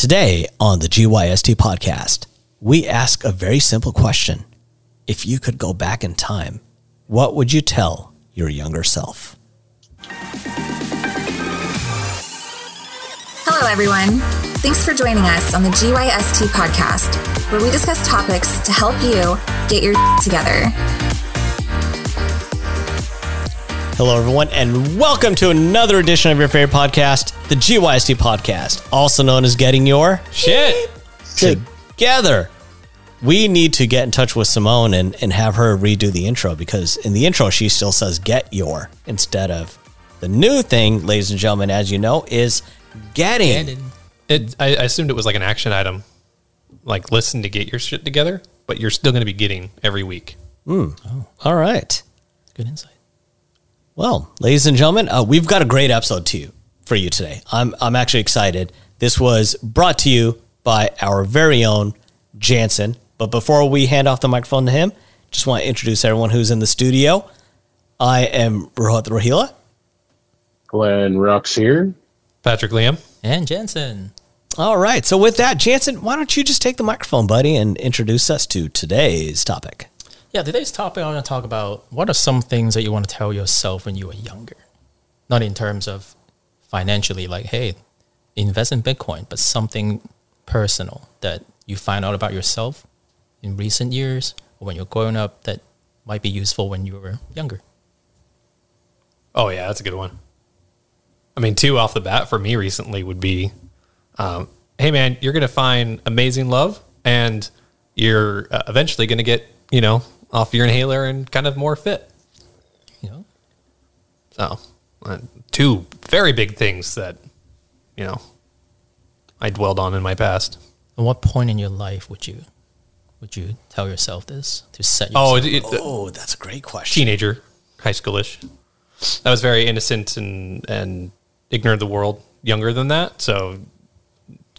Today on the GYST podcast, we ask a very simple question. If you could go back in time, what would you tell your younger self? Hello, everyone. Thanks for joining us on the GYST podcast, where we discuss topics to help you get your together. Hello, everyone, and welcome to another edition of your favorite podcast, the GYST podcast, also known as Getting Your Shit. Together. We need to get in touch with Simone and, and have her redo the intro because in the intro, she still says get your instead of the new thing, ladies and gentlemen, as you know, is getting. It, I, I assumed it was like an action item, like listen to get your shit together, but you're still going to be getting every week. Hmm. Oh. All right. Good insight. Well, ladies and gentlemen, uh, we've got a great episode to you for you today. I'm I'm actually excited. This was brought to you by our very own Jansen. But before we hand off the microphone to him, just want to introduce everyone who's in the studio. I am Rohit Rohila. Glenn Rocks here. Patrick Liam. And Jansen. All right. So with that, Jansen, why don't you just take the microphone, buddy, and introduce us to today's topic? Yeah, today's topic I want to talk about what are some things that you want to tell yourself when you were younger? Not in terms of financially, like, hey, invest in Bitcoin, but something personal that you find out about yourself in recent years or when you're growing up that might be useful when you were younger. Oh yeah, that's a good one. I mean, two off the bat for me recently would be, um, hey man, you're going to find amazing love, and you're uh, eventually going to get you know off your inhaler and kind of more fit. You know? So, uh, two very big things that you know I dwelled on in my past. At what point in your life would you would you tell yourself this to set Oh, it, it, Oh, that's a great question. teenager, high schoolish. I was very innocent and and ignorant of the world. Younger than that, so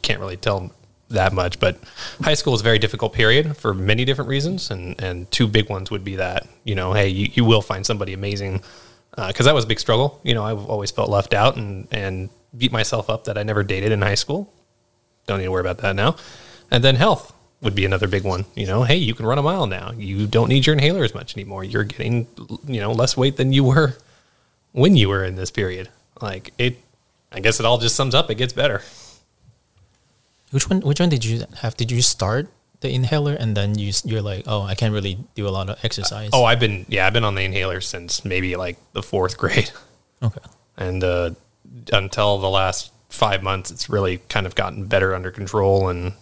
can't really tell that much. But high school is a very difficult period for many different reasons, and and two big ones would be that you know, hey, you, you will find somebody amazing uh, because that was a big struggle. You know, I've always felt left out and and beat myself up that I never dated in high school. Don't need to worry about that now. And then health would be another big one. You know, hey, you can run a mile now. You don't need your inhaler as much anymore. You're getting, you know, less weight than you were when you were in this period. Like it, I guess it all just sums up. It gets better. Which one? Which one did you have? Did you start the inhaler and then you you're like, oh, I can't really do a lot of exercise. Oh, I've been, yeah, I've been on the inhaler since maybe like the fourth grade, okay. and uh, until the last five months, it's really kind of gotten better under control and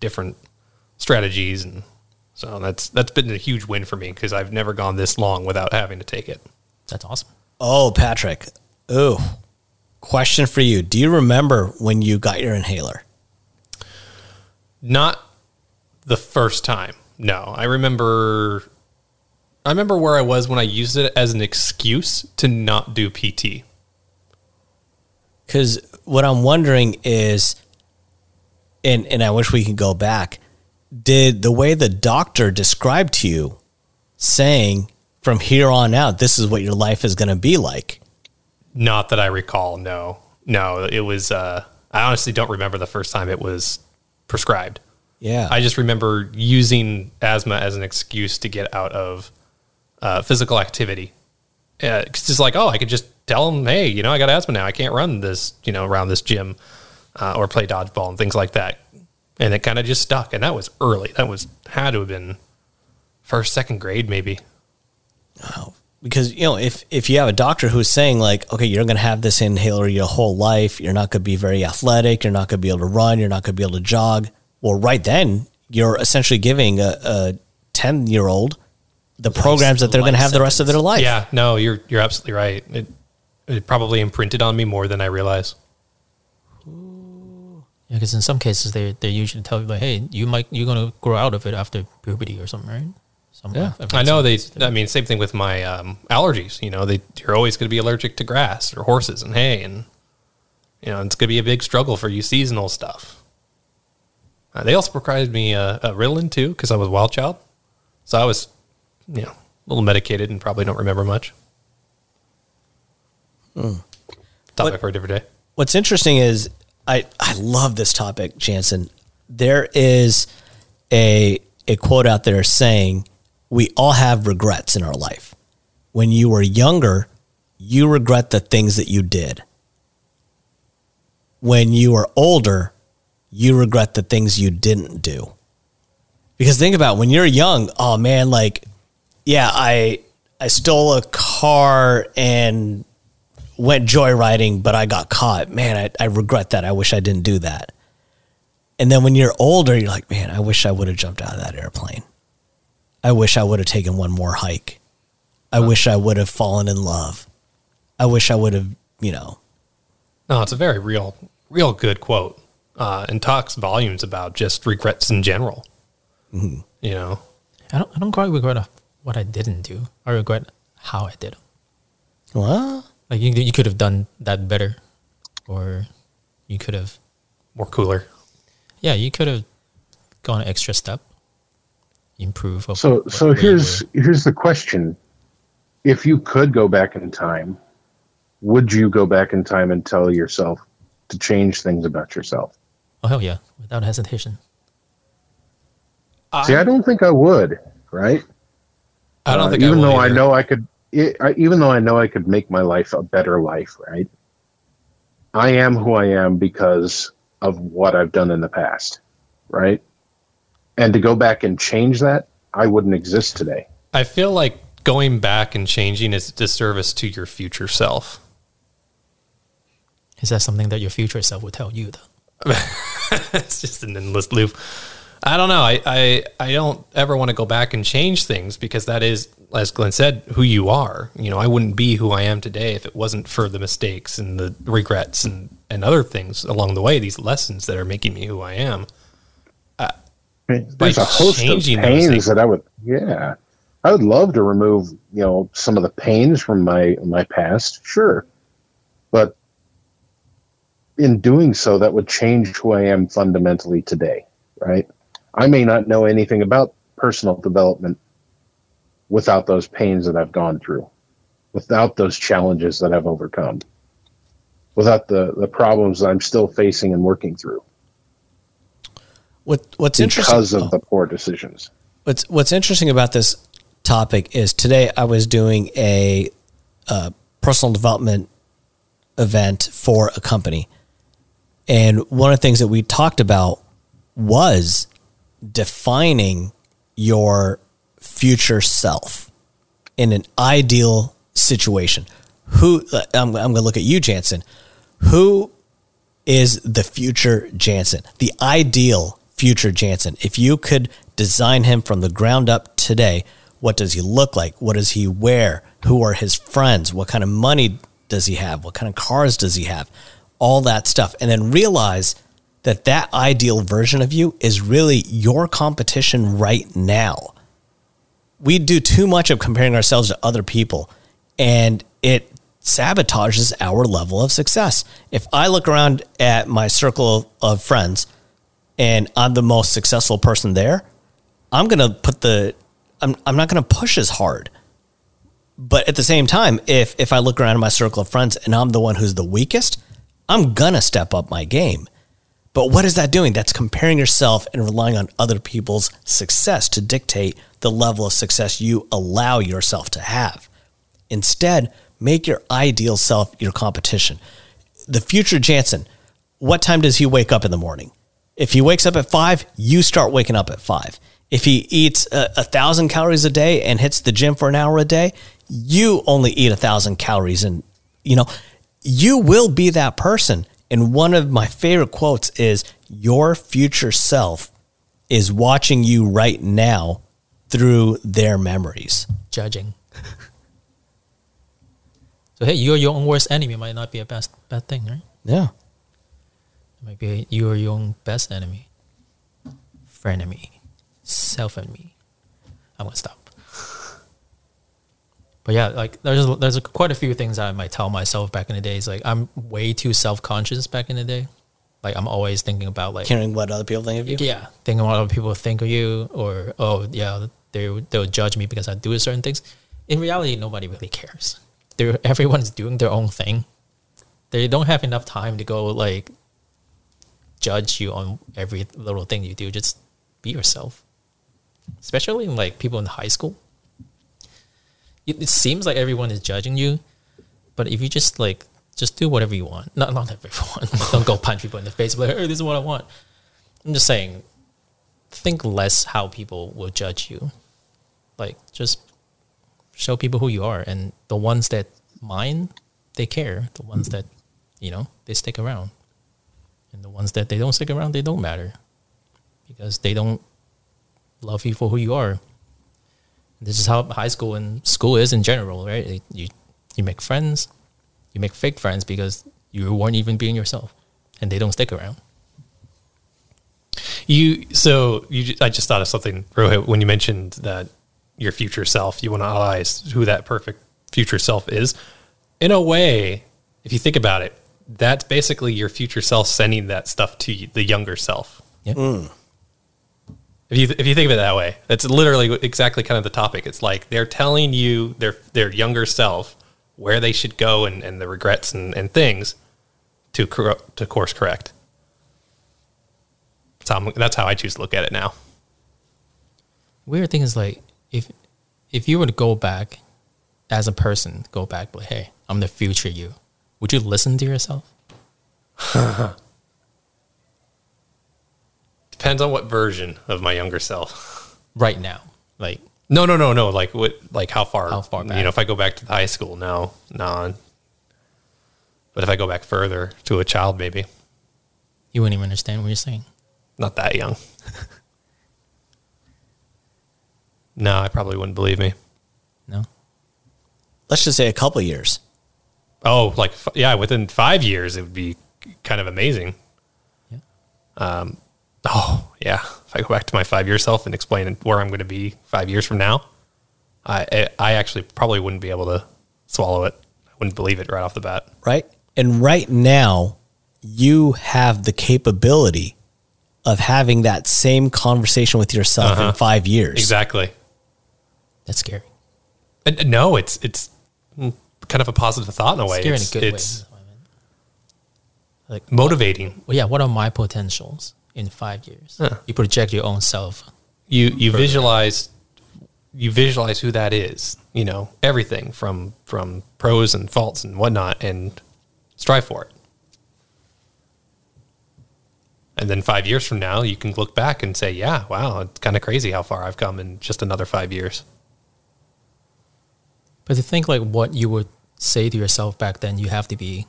different strategies, and so that's that's been a huge win for me because I've never gone this long without having to take it. That's awesome. Oh, Patrick. Oh, question for you. Do you remember when you got your inhaler? Not the first time. No, I remember. I remember where I was when I used it as an excuse to not do PT. Because what I'm wondering is, and and I wish we could go back. Did the way the doctor described to you, saying from here on out, this is what your life is going to be like? Not that I recall. No, no, it was. Uh, I honestly don't remember the first time it was prescribed. Yeah, I just remember using asthma as an excuse to get out of uh, physical activity. Uh, it's just like, oh, I could just tell them, hey, you know, I got asthma now. I can't run this, you know, around this gym uh, or play dodgeball and things like that. And it kind of just stuck. And that was early. That was had to have been first, second grade, maybe. Because you know if if you have a doctor who's saying like okay you're going to have this inhaler your whole life you're not going to be very athletic you're not going to be able to run you're not going to be able to jog well right then you're essentially giving a, a 10 year old the programs that they're going to life have the rest of their life Yeah, no, you're you're absolutely right. It it probably imprinted on me more than I realize. Yeah, because in some cases they they usually tell you like, hey, you might you're gonna grow out of it after puberty or something, right? Some, Yeah, I've heard I know some they. I mean, same thing with my um, allergies. You know, they you're always going to be allergic to grass or horses and hay, and you know it's going to be a big struggle for you seasonal stuff. Uh, they also prescribed me uh, a Ritalin too because I was a wild child, so I was, you know, a little medicated and probably don't remember much. Topic What- for a different day. what's interesting is I I love this topic, Jansen. There is a a quote out there saying we all have regrets in our life. When you were younger, you regret the things that you did. When you are older, you regret the things you didn't do. Because think about it, when you're young, oh man, like yeah, I I stole a car and went joyriding, but I got caught. Man, I, I regret that. I wish I didn't do that. And then when you're older, you're like, man, I wish I would have jumped out of that airplane. I wish I would have taken one more hike. I wish I would have fallen in love. I wish I would have, you know. No, it's a very real, real good quote, uh, and talks volumes about just regrets in general. You know, I don't I don't quite regret what I didn't do. I regret how I did it. What? Like you, you could have done that better, or you could have, more cooler. yeah, you could have gone an extra step, improve. So so here's were. here's the question: If you could go back in time, would you go back in time and tell yourself to change things about yourself? oh hell yeah, without hesitation. See, I don't think I would. Right? I don't Uh, think even I though I know I could, it, I, even though I know I could make my life a better life, right? I am who I am because of what I've done in the past, right? And to go back and change that, I wouldn't exist today. I feel like going back and changing is a disservice to your future self. Is that something that your future self would tell you though? it's just an endless loop. I don't know. I, I, I don't ever want to go back and change things because that is, as Glenn said, who you are. You know, I wouldn't be who I am today if it wasn't for the mistakes and the regrets and, and other things along the way, these lessons that are making me who I am. There's a host of pains that I would, yeah, I would love to remove, you know, some of the pains from my my past, sure, but in doing so, that would change who I am fundamentally today, right? I may not know anything about personal development without those pains that I've gone through, without those challenges that I've overcome, without the the problems that I'm still facing and working through What What's interesting? because of oh. the poor decisions. What's What's interesting about this topic is today I was doing a, uh personal development event for a company, and one of the things that we talked about was defining your future self in an ideal situation. Who I'm, I'm going to look at you, Jansen. Who is the future Jansen, the ideal future Jansen. If you could design him from the ground up today, what does he look like? What does he wear? Who are his friends? What kind of money does he have? What kind of cars does he have? All that stuff. And then realize that that ideal version of you is really your competition right now. We do too much of comparing ourselves to other people and it sabotages our level of success. If I look around at my circle of friends and I'm the most successful person there, I'm going to put the I'm I'm not going to push as hard. But at the same time, if if I look around at my circle of friends and I'm the one who's the weakest, I'm going to step up my game. But what is that doing? That's comparing yourself and relying on other people's success to dictate the level of success you allow yourself to have. Instead, make your ideal self your competition. The future Jansen, what time does he wake up in the morning? If he wakes up at five, you start waking up at five. If he eats a, a thousand calories a day and hits the gym for an hour a day, you only eat a thousand calories. And, you know, you will be that person. And one of my favorite quotes is Your future self is watching you right now through their memories. Judging. so hey, you're your own worst enemy might not be a best bad thing, right? Yeah. It might be you're your own best enemy, frenemy, self enemy. I'm gonna stop. But yeah, like there's there's quite a few things I might tell myself back in the days. Like I'm way too self conscious back in the day. Like I'm always thinking about like Caring what other people think of you. yeah, thinking what other people think of you, or oh yeah, they they'll judge me because I do certain things. In reality, nobody really cares. They're everyone's doing their own thing. They don't have enough time to go like judge you on every little thing you do. Just be yourself. Especially in, like people in high school. It, it seems like everyone is judging you, but if you just like just do whatever you want, not not everyone. Don't go punch people in the face. Like, hey, this is what I want. I'm just saying, think less how people will judge you. Like just show people who you are, and the ones that mind, they care. The ones that you know, they stick around, and the ones that they don't stick around, they don't matter because they don't love you for who you are. This is how high school and school is in general, right? You you make friends, you make fake friends because you weren't even being yourself, and they don't stick around. You so you I just thought of something, Rohit, when you mentioned that your future self, you want to analyze who that perfect future self is. In a way, if you think about it, that's basically your future self sending that stuff to you, the younger self. Yeah. Hmm. If you if you think of it that way, that's literally exactly kind of the topic. It's like they're telling you their their younger self where they should go and, and the regrets and, and things to cor- to course correct. That's how, I'm- that's how I choose to look at it now. Weird thing is like if if you were to go back as a person, go back, but hey, I'm the future you. Would you listen to yourself? Depends on what version of my younger self. right now. Like, No, no, no, no. Like what? Like how far? How far You know, if I go back to the high school, no, no. But if I go back further to a child, maybe you wouldn't even understand what you're saying. not that young. no, I probably wouldn't believe me. No? Let's just say a couple years. Oh, like yeah, within five years, it would be kind of amazing. Yeah. Um, oh yeah, if I go back to my five year self and explain where I'm going to be five years from now, I I- actually probably wouldn't be able to swallow it. I wouldn't believe it right off the bat. right? And right now, you have the capability of having that same conversation with yourself in five years. Exactly. That's scary. And, and no, it's it's mm, kind of a positive thought in a way. Scary It's, in a good it's way. Like, motivating. well, yeah, what are my potentials in five years? You project your own self. You you visualize you visualize who that is. You know everything from from pros and faults and whatnot, and strive for it. And then five years from now, you can look back and say, "Yeah, wow, it's kind of crazy how far I've come in just another five years." But to think like what you would say to yourself back then, you have to be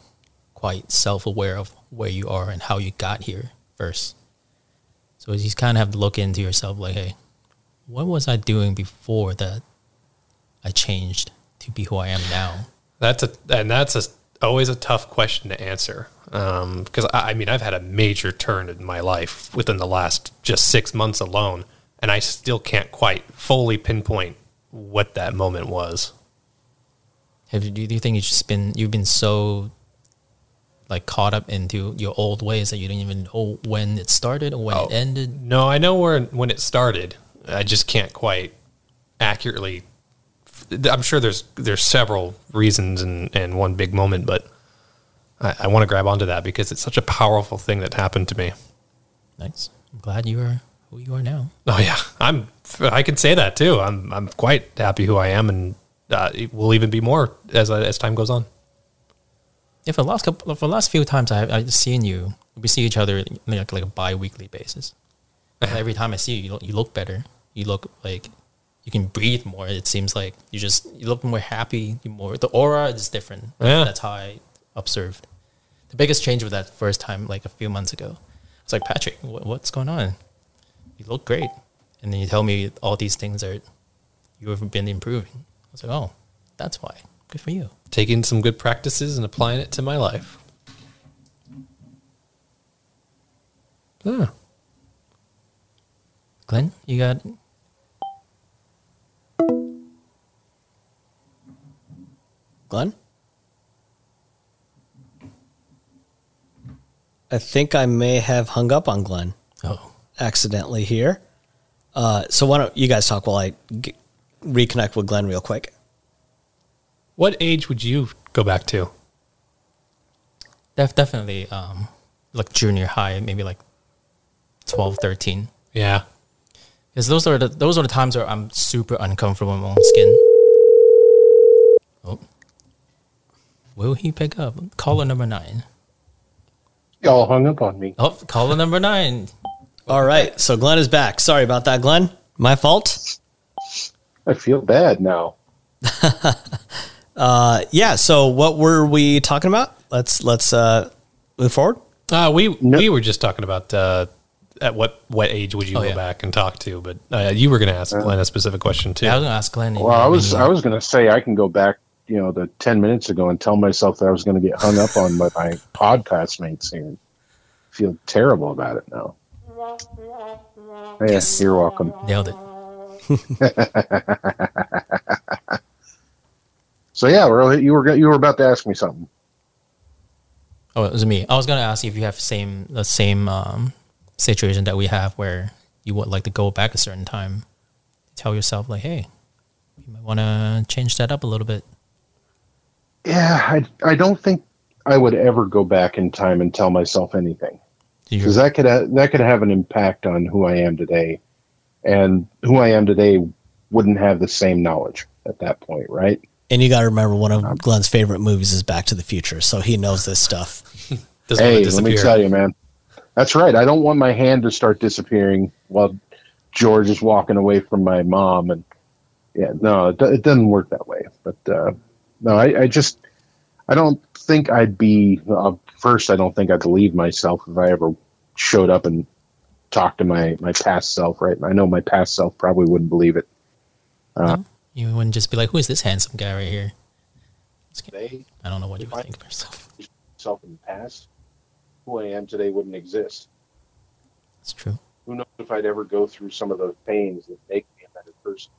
quite self aware of where you are and how you got here first. So you kind of have to look into yourself like, hey, what was I doing before that I changed to be who I am now? That's a and that's a always a tough question to answer um, because I, I mean I've had a major turn in my life within the last just six months alone, and I still can't quite fully pinpoint what that moment was. Have you, do you think you've just been you've been so like caught up into your old ways that you didn't even know when it started or when Oh. it ended? No, I know where when it started. I just can't quite accurately. I'm sure there's there's several reasons and and one big moment, but I, I want to grab onto that because it's such a powerful thing that happened to me. Nice. I'm glad you are who you are now. Oh yeah, I'm. I can say that too. I'm. I'm quite happy who I am, and uh, it will even be more as as time goes on. Yeah, for the last couple, for the last few times I, I've seen you, we see each other like, like a bi-weekly basis. Every time I see you, you look, you look better. You look like you can breathe more. It seems like you just you look more happy. You more the aura is different. Yeah. That's how I observed. The biggest change was that first time, like a few months ago. It's like Patrick, what, what's going on? You look great, and then you tell me all these things that you have been improving. I was like, oh, that's why. Good for you. Taking some good practices and applying it to my life. Yeah. Glenn, you got Glenn? I think I may have hung up on Glenn oh. accidentally here. Uh, so why don't you guys talk while I g- reconnect with Glenn real quick? What age would you go back to? Def- definitely um, like junior high, maybe like 12, 13. Yeah. Because those are the those are the times where I'm super uncomfortable in my own skin. Oh. Will he pick up? Caller number nine. Y'all hung up on me. Oh, caller number nine. All right. So Glenn is back. Sorry about that, Glenn. My fault. I feel bad now. Yeah. So what were we talking about? Let's let's uh, move forward. Uh, we No. we were just talking about uh, at what what age would you Oh, go yeah. back and talk to, but uh, you were going to ask Glenn a specific question too. Yeah, I was gonna ask Glenn. Well, I was I was going to say I can go back, you know, the ten minutes ago and tell myself that I was going to get hung up on by my podcast mates here. and Feel terrible about it now. Yes, you're welcome. nailed it. So yeah, Rohit, you were you were about to ask me something. Oh, it was me. I was gonna ask you if you have same the same um, situation that we have where you would like to go back a certain time, tell yourself like, hey, you might want to change that up a little bit. Yeah, I I don't think I would ever go back in time and tell myself anything. Because that could ha- that could have an impact on who I am today, and who I am today wouldn't have the same knowledge at that point, right? And you got to remember, one of Glenn's favorite movies is Back to the Future, so he knows this stuff. Hey, let me tell you, man, that's right. I don't want my hand to start disappearing while George is walking away from my mom, and yeah, no, it, it doesn't work that way. But uh, no, I, I just I don't think I'd be uh, first. I don't think I'd believe myself if I ever showed up and talked to my my past self. Right? I know my past self probably wouldn't believe it. Uh, you wouldn't just be like, who is this handsome guy right here? Today, I don't know what you would think of yourself. self in the past, who I am today wouldn't exist. It's true. Who knows if I'd ever go through some of those pains that make me a better person.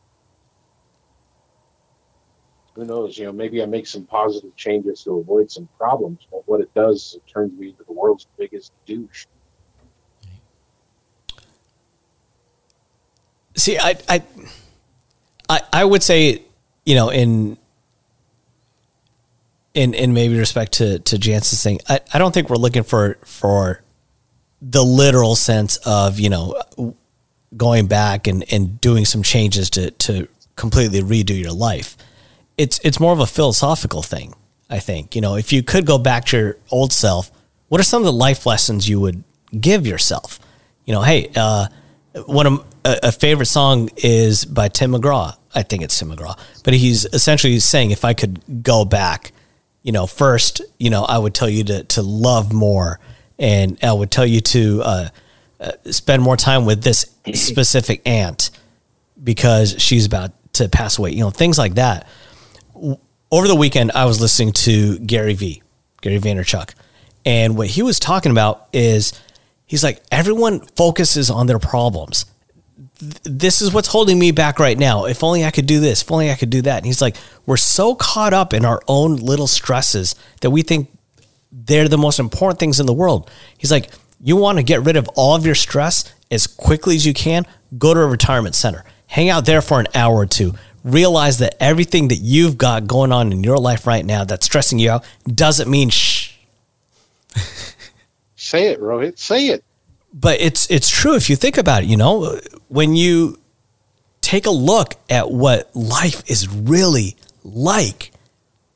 Who knows? You know, maybe I make some positive changes to avoid some problems, but what it does is it turns me into the world's biggest douche. See, I, I, I, I would say, you know, in, in, in maybe respect to to Jansen's thing, I, I don't think we're looking for for the literal sense of you know going back and and doing some changes to to completely redo your life. It's it's more of a philosophical thing. I think you know if you could go back to your old self, what are some of the life lessons you would give yourself? You know, hey, uh, one of a, a favorite song is by Tim McGraw. I think it's Tim McGraw, but he's essentially saying if I could go back, you know, first, you know, I would tell you to to love more, and I would tell you to uh, uh, spend more time with this specific aunt because she's about to pass away. You know, things like that. Over the weekend, I was listening to Gary V, Gary Vaynerchuk, and what he was talking about is he's like everyone focuses on their problems this is what's holding me back right now. If only I could do this, if only I could do that. And he's like, we're so caught up in our own little stresses that we think they're the most important things in the world. He's like, you want to get rid of all of your stress as quickly as you can, go to a retirement center, hang out there for an hour or two. Realize that everything that you've got going on in your life right now that's stressing you out doesn't mean shh. Say it, Rohit. Say it. but it's it's true if you think about it you know when you take a look at what life is really like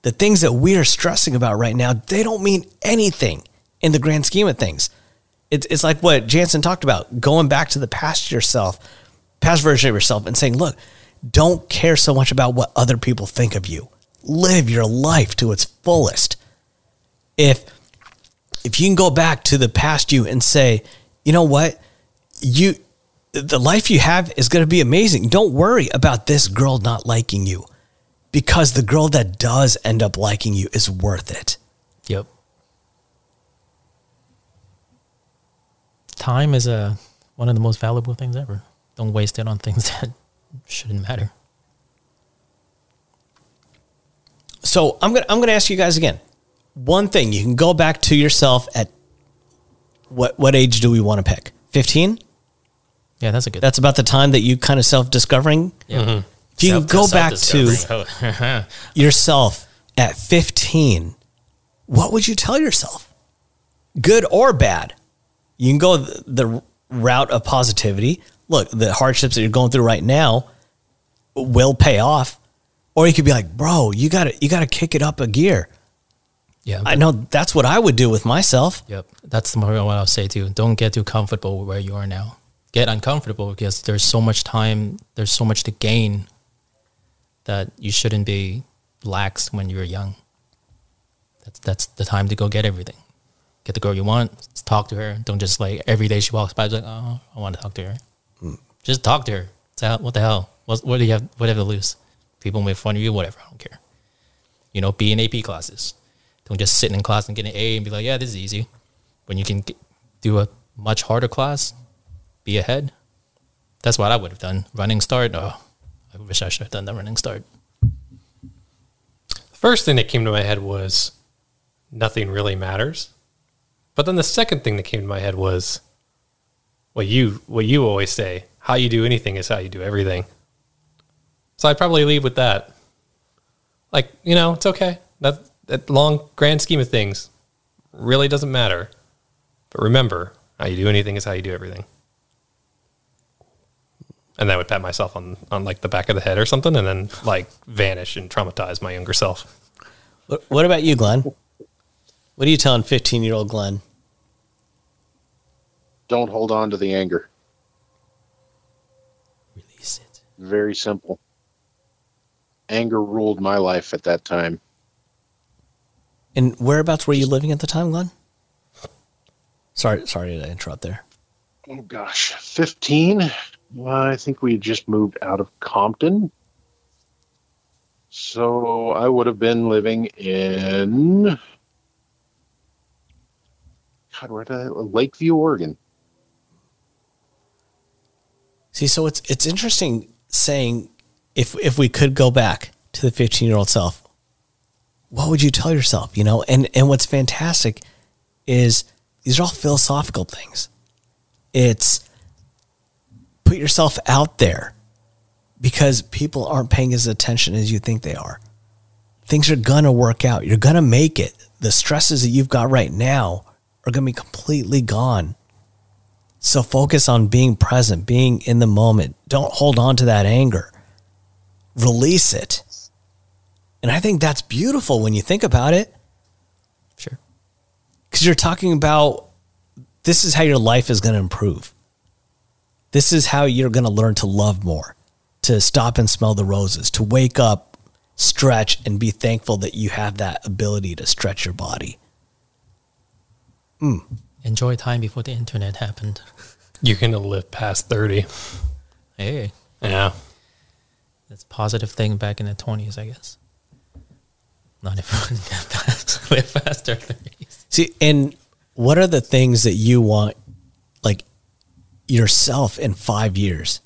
the things that we are stressing about right now they don't mean anything in the grand scheme of things it's, it's like what jansen talked about going back to the past yourself past version of yourself and saying look don't care so much about what other people think of you live your life to its fullest if if you can go back to the past you and say, you know what, you the life you have is going to be amazing. Don't worry about this girl not liking you because the girl that does end up liking you is worth it. Yep. Time is a one of the most valuable things ever. Don't waste it on things that shouldn't matter. So I'm gonna I'm gonna ask you guys again. One thing you can go back to yourself at what what age do we want to pick? Fifteen. Yeah, that's a good. That's about the time that you kind of self discovering. yeah. Mm-hmm. If you can go back to yourself at 15, what would you tell yourself? good or bad. You can go the, the route of positivity. Look, the hardships that you're going through right now will pay off, or you could be like, bro, you got to you got to kick it up a gear. Yeah, I know that's what I would do with myself. Yep, that's more what I'll say too. Don't get too comfortable where you are now. Get uncomfortable because there's so much time, there's so much to gain that you shouldn't be lax when you're young. That's that's the time to go get everything. Get the girl you want. Talk to her. Don't just like every day she walks by, like, oh, I want to talk to her. Hmm. Just talk to her. Say, what the hell? What, what do you have? What do you have to lose? People make fun of you. Whatever. I don't care. You know, be in AP classes. Don't just sit in class and get an A and be like, yeah, this is easy. When you can get, do a much harder class, be ahead. That's what I would have done. Running start. Oh, I wish I should have done that running start. The first thing that came to my head was nothing really matters. But then the second thing that came to my head was what you what you always say, how you do anything is how you do everything. So I'd probably leave with that. Like, you know, it's okay. That that long grand scheme of things really doesn't matter. But remember, how you do anything is how you do everything. And I would pat myself on, on like the back of the head or something and then like vanish and traumatize my younger self. What, what about you, Glenn? What are you telling 15 year old Glenn? Don't hold on to the anger. Release it. Very simple. Anger ruled my life at that time. And whereabouts were you living at the time, Glenn? Sorry, sorry to interrupt there. Oh gosh, 15. Well, I think we had just moved out of Compton. So I would have been living in God, where did I, Lakeview, Oregon. See, so it's it's interesting saying if if we could go back to the 15 year old self, what would you tell yourself? You know, and and what's fantastic is these are all philosophical things. It's put yourself out there because people aren't paying as attention as you think they are. Things are gonna work out. You're gonna make it. The stresses that you've got right now are gonna be completely gone. So focus on being present, being in the moment. Don't hold on to that anger. Release it. And I think that's beautiful when you think about it Sure. because you're talking about this is how your life is going to improve. This is how you're going to learn to love more, to stop and smell the roses, to wake up, stretch, and be thankful that you have that ability to stretch your body. Mm. Enjoy time before the internet happened. You're going to live past 30. Hey, Yeah. that's a positive thing back in the 20s, I guess. Not everyone got past, live past their 30s. See, and what are the things that you want, like yourself in five years,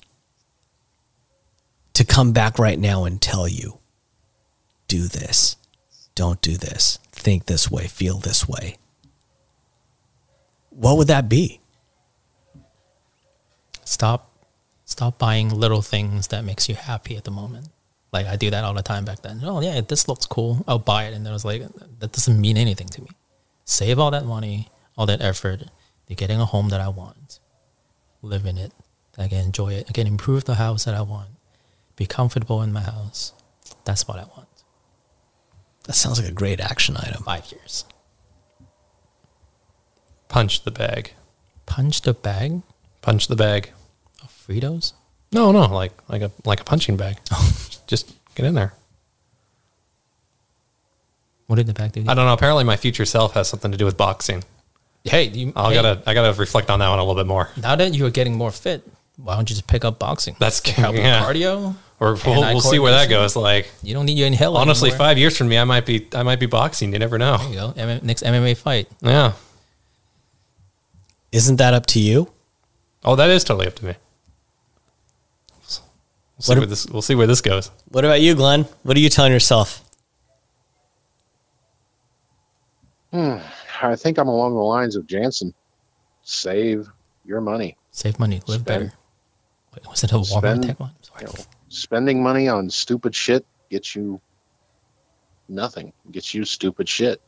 to come back right now and tell you, do this, don't do this, think this way, feel this way? What would that be? Stop, stop buying little things that makes you happy at the moment. Like I do that all the time back then. Oh yeah, this looks cool. I'll buy it, and then I was like, that doesn't mean anything to me. Save all that money, all that effort to getting a home that I want, live in it. I can enjoy it. I can improve the house that I want. Be comfortable in my house. That's what I want. That sounds like a great action item. Five years. Punch the bag. Punch the bag Punch the bag. of Fritos. No, no, like like a like a punching bag. Just get in there. What did the back do? I don't know. Apparently, my future self has something to do with boxing. hey, you, I hey, gotta I gotta reflect on that one a little bit more. now that you are getting more fit, why don't you just pick up boxing? That's help yeah. cardio. Or we'll, we'll see where that goes. Like You don't need your inhaler. honestly, anymore. five years from me, I might be I might be boxing. You never know. There you go. M- next MMA fight. Yeah. Isn't that up to you? Oh, that is totally up to me. We'll see What where this we'll see where this goes. What about you, Glenn? What are you telling yourself? Hmm. I think I'm along the lines of Jansen. Save your money. Save money. Live Spend- better. Wait, was it a Walmart spend- tech one? Sorry. You know, spending money on stupid shit gets you nothing. Gets you stupid shit.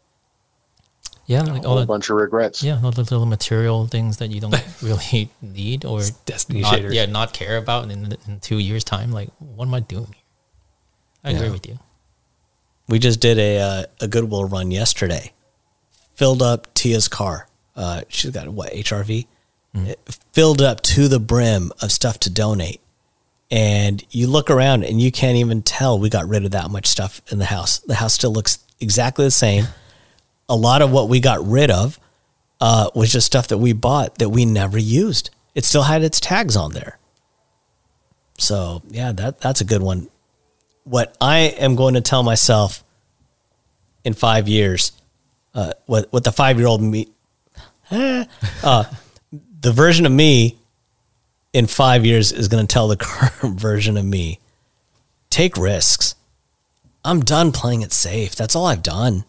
Yeah, a like all whole the bunch of regrets. yeah, all the little material things that you don't really need or Destiny not, shaders. yeah, not care about in, in two years' time. Like, what am I doing? here? I agree with you. We just did a uh, a Goodwill run yesterday. Filled up Tia's car. Uh, she's got what HRV. It filled up to the brim of stuff to donate. And you look around and you can't even tell we got rid of that much stuff in the house. The house still looks exactly the same. A lot of what we got rid of uh, was just stuff that we bought that we never used. It still had its tags on there. So yeah, that that's a good one. What I am going to tell myself in five years, uh, what what the five year old me, uh, the version of me in five years is going to tell the current version of me, take risks. I'm done playing it safe. That's all I've done.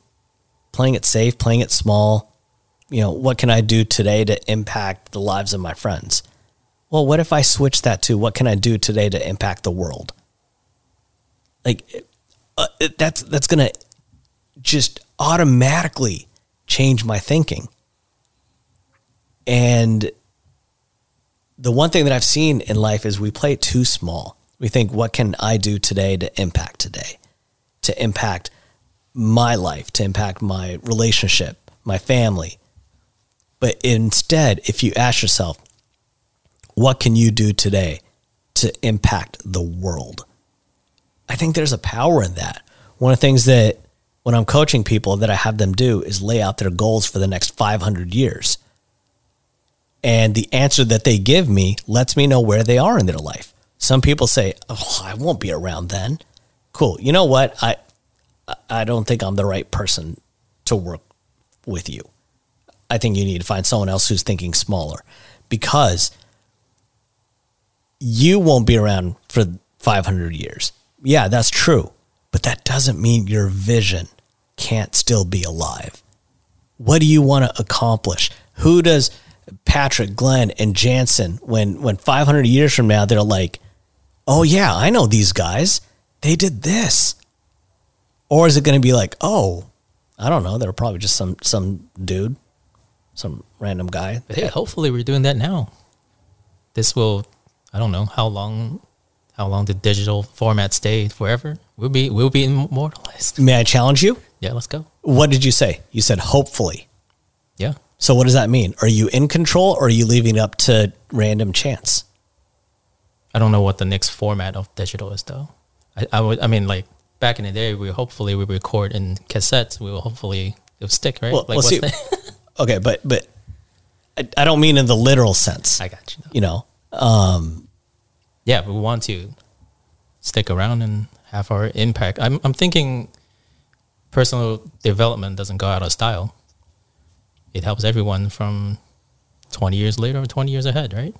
Playing it safe, playing it small. You know, what can I do today to impact the lives of my friends? Well, what if I switch that to what can I do today to impact the world? Like uh, that's that's going to just automatically change my thinking. And the one thing that I've seen in life is we play it too small. We think, what can I do today to impact today, to impact my life, to impact my relationship, my family? But instead, if you ask yourself, what can you do today to impact the world? I think there's a power in that. One of the things that when I'm coaching people that I have them do is lay out their goals for the next 500 years. And the answer that they give me lets me know where they are in their life. Some people say, "Oh, I won't be around then." Cool. You know what? I I don't think I'm the right person to work with you. I think you need to find someone else who's thinking smaller because you won't be around for 500 years. Yeah, that's true. But that doesn't mean your vision can't still be alive. What do you want to accomplish? Who does Patrick, Glenn, and Jansen, when, when 500 years from now, they're like, oh, yeah, I know these guys. They did this. Or is it going to be like, oh, I don't know. They're probably just some, some dude, some random guy. But hey, hopefully we're doing that now. This will, I don't know how long, how long the digital format stay forever. We'll be, we'll be immortalized. May I challenge you? Yeah, let's go. What did you say? You said hopefully. Yeah. So what does that mean? Are you in control or are you leaving up to random chance? I don't know what the next format of digital is though. I, I would, I mean, like back in the day, we hopefully we record in cassettes. We will hopefully it'll stick, right? Well, like well, see- the- Okay, but but I, I don't mean in the literal sense. I got you. though. You know, um, Yeah, we want to stick around and have our impact. I'm, I'm thinking personal development doesn't go out of style. It helps everyone from 20 years later or 20 years ahead, right?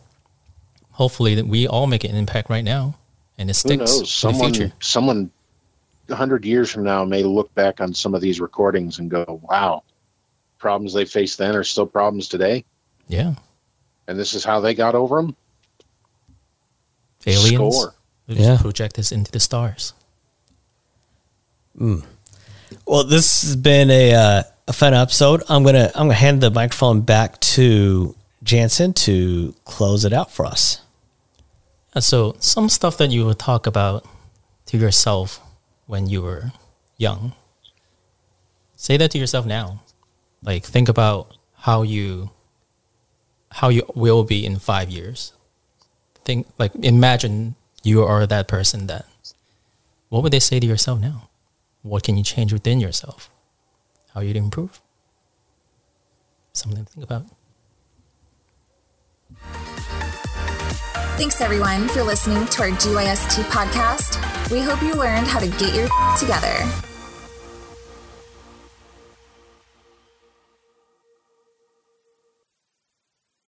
Hopefully that we all make an impact right now and it Who sticks knows? to the Someone, future. someone, a hundred years from now may look back on some of these recordings and go, "Wow, problems they faced then are still problems today, Yeah. and this is how they got over them." Aliens. Score. We Yeah. project us into the stars. well, this has been a uh, a fun episode. I'm gonna I'm gonna hand the microphone back to Jansen to close it out for us. So, some stuff that you would talk about to yourself when you were young, say that to yourself now. Like, think about how you how you will be in five years. Think like imagine you are that person that. What would they say to yourself now? What can you change within yourself? How you'd improve? Something to think about. Thanks everyone for listening to our GYST podcast. We hope you learned how to get your together.